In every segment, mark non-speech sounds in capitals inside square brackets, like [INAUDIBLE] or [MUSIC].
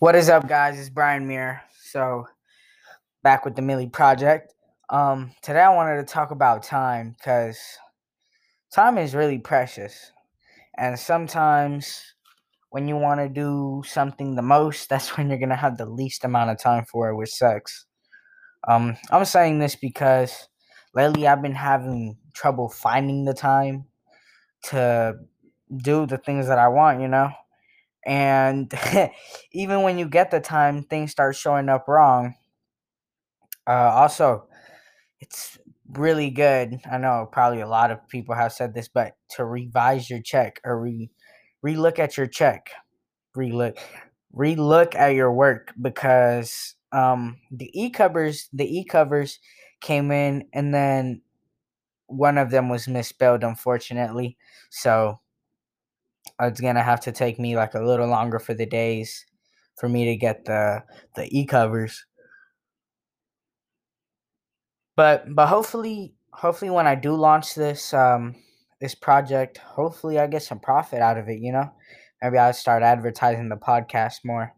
What is up, guys? It's Brian Muir. So, back with the Millie Project. Um, today I wanted to talk about time because time is really precious, and sometimes when you want to do something the most, [LAUGHS] that's when you're gonna have the least amount of time for it, which sucks. Um, I'm saying this because lately I've been having trouble finding the time to do the things that I want. You know and [LAUGHS] even when you get the time things start showing up wrong uh, also it's really good. I know probably a lot of people have said this but to revise your check or re relook at your check relook relook at your work because um the e-covers the e-covers came in and then one of them was misspelled unfortunately. So it's gonna have to take me like a little longer for the days for me to get the the e covers. But but hopefully hopefully when I do launch this um this project, hopefully I get some profit out of it, you know? Maybe I'll start advertising the podcast more.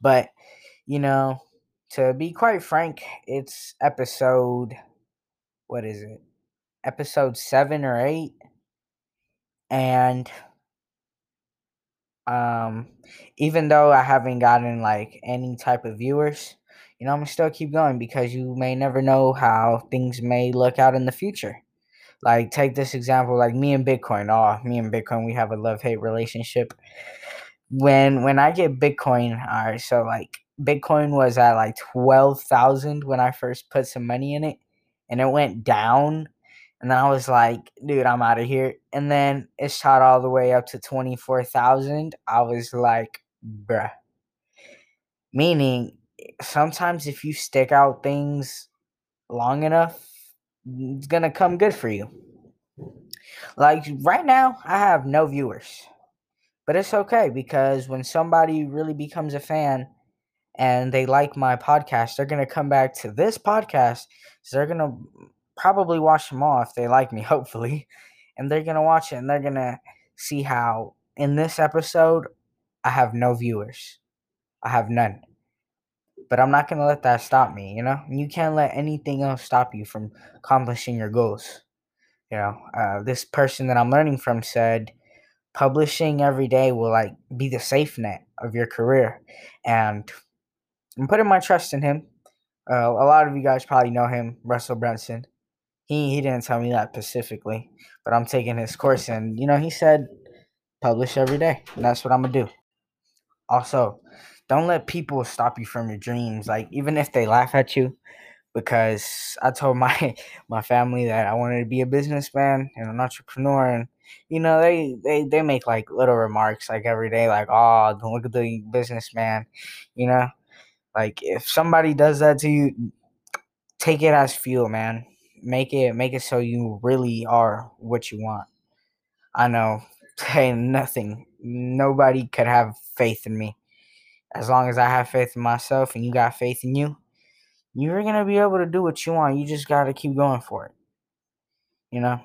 But, you know, to be quite frank, it's episode what is it? Episode 7 or 8 and um even though I haven't gotten like any type of viewers, you know, I'm still keep going because you may never know how things may look out in the future. Like take this example, like me and Bitcoin. Oh, me and Bitcoin, we have a love hate relationship. When when I get Bitcoin, all right, so like Bitcoin was at like twelve thousand when I first put some money in it, and it went down and then I was like, dude, I'm out of here. And then it shot all the way up to 24,000. I was like, bruh. Meaning, sometimes if you stick out things long enough, it's going to come good for you. Like right now, I have no viewers. But it's okay because when somebody really becomes a fan and they like my podcast, they're going to come back to this podcast. So they're going to probably watch them all if they like me, [LAUGHS] hopefully. And they're going to watch it and they're going to see how in this episode, I have no viewers. I have none. But I'm not going to let that stop me, you know? You can't let anything else stop you from accomplishing your goals. You know, uh, this person that I'm learning from said, publishing every day will like be the safe net of your career. And I'm putting my trust in him. Uh, a lot of you guys probably know him, Russell Brunson he he didn't tell me that specifically, but I'm taking his course and you know he said publish every day, and that's what I'm gonna do. Also, don't let people stop you from your dreams, like even if they laugh at you, because I told my [LAUGHS] my family that I wanted to be a businessman and an entrepreneur, and you know they they they make like little remarks like every day, like oh don't look at the businessman, you know, like if somebody does that to you, take it as fuel, man make it make it so you really are what you want. I know, [LAUGHS] hey, nothing, nobody could have faith in me. As long as I have faith in myself and you got faith in you, you're gonna be able to do what you want. You just gotta keep going for it. You know?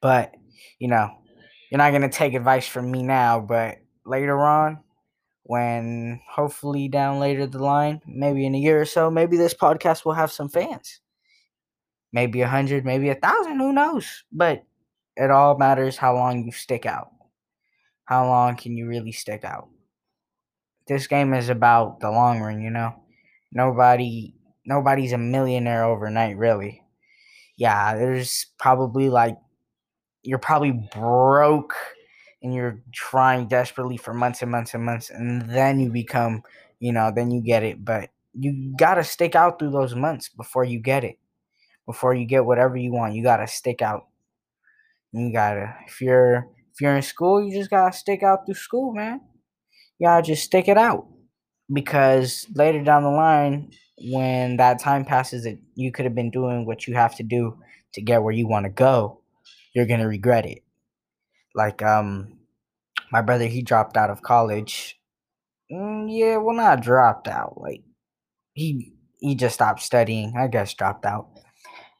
But, you know, you're not gonna take advice from me now, but later on, when hopefully down later the line, maybe in a year or so, maybe this podcast will have some fans maybe a hundred, maybe a thousand, who knows? But it all matters how long you stick out. How long can you really stick out? This game is about the long run, you know. Nobody nobody's a millionaire overnight, really. Yeah, there's probably like you're probably broke and you're trying desperately for months and months and months and then you become, you know, then you get it, but you got to stick out through those months before you get it before you get whatever you want. You gotta stick out. You gotta if you're if you're in school, you just gotta stick out through school, man. You gotta just stick it out. Because later down the line, when that time passes that you could have been doing what you have to do to get where you want to go, you're gonna regret it. Like um my brother he dropped out of college. Mm, yeah, well not dropped out. Like he he just stopped studying. I guess dropped out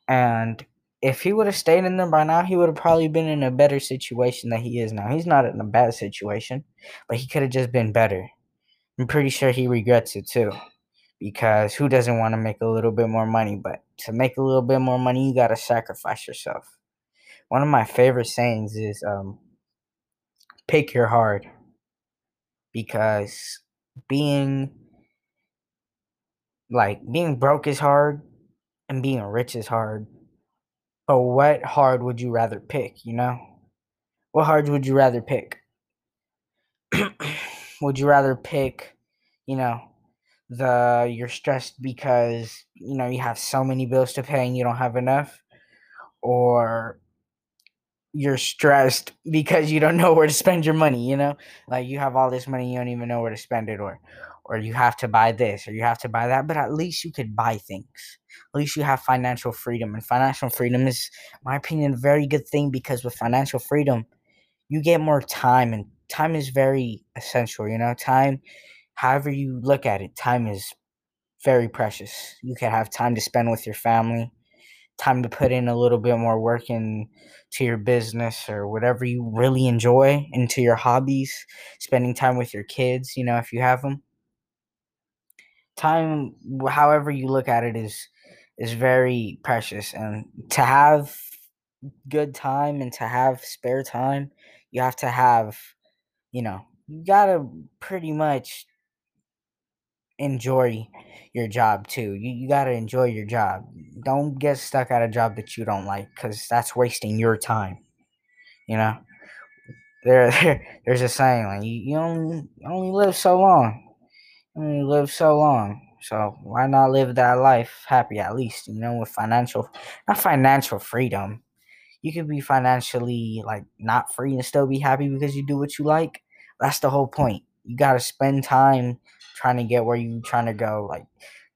and if he would have stayed in there by now, he would have probably been in a better situation than he is now. He's not in a bad situation, but he could have just been better. I'm pretty sure he regrets it too. Because who doesn't want to make a little bit more money? But to make a little bit more money, you got to sacrifice yourself. One of my favorite sayings is um, pick your hard. Because being like being broke is hard and being rich is hard but what hard would you rather pick, you know? What hard would you rather pick? [CLEARS THROAT] would you rather pick, you know, the you're stressed because, you know, you have so many bills to pay and you don't have enough or you're stressed because you don't [LAUGHS] know where to spend your money, you know? Like you have all this money you don't even know where to spend it or or you have to buy this or you have to buy that, but at least you could buy things. At least you have financial freedom. And financial freedom is, my opinion, a very good thing because with financial freedom, you get more time and time is very essential, you know? Time, however you look at it, time is very precious. You can have time to spend with your family, time to put in a little bit more work into your business or whatever you really enjoy, into your hobbies, spending time with your kids, you know, if you have them time however you look at it is is very precious and to have good time and to have spare time you have to have you know you gotta pretty much enjoy your job too. You, you gotta enjoy your job. Don't get stuck at a job that you don't like because that's wasting your time you know? There, [LAUGHS] there there's a saying like you, you only you only live so long only live so long. So why not live that life happy at least, you know, with financial not financial freedom. You could be financially like not free and still be happy because you do what you like. That's the whole point. You gotta spend time trying to get where you trying to go. Like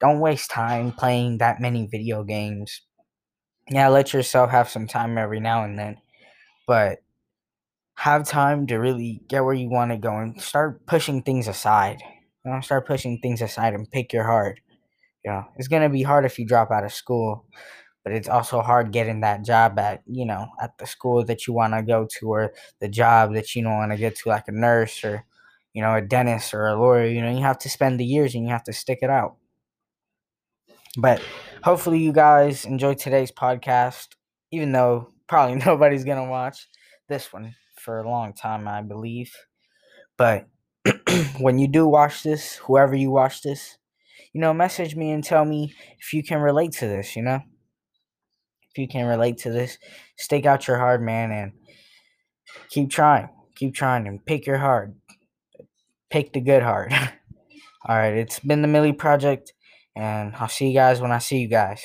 don't waste time playing that many video games. Yeah, let yourself have some time every now and then. But have time to really get where you want to go and start pushing things aside. You know, start pushing things aside and pick your heart. You know, it's gonna be hard if you drop out of school, but it's also hard getting that job at you know at the school that you want to go to or the job that you don't want to get to, like a nurse or you know a dentist or a lawyer. You know, you have to spend the years and you have to stick it out. But hopefully, you guys enjoyed today's podcast, even though probably [LAUGHS] nobody's gonna watch this one for a long time, I believe. But [CLEARS THROAT] when you do watch this, whoever you watch this, you know, message me and tell me if you can relate to this, you know? If you can relate to this, stake out your hard, man, and keep trying. Keep trying and pick your hard. Pick the good hard. [LAUGHS] All right, it's been the Millie Project, and I'll see you guys when I see you guys.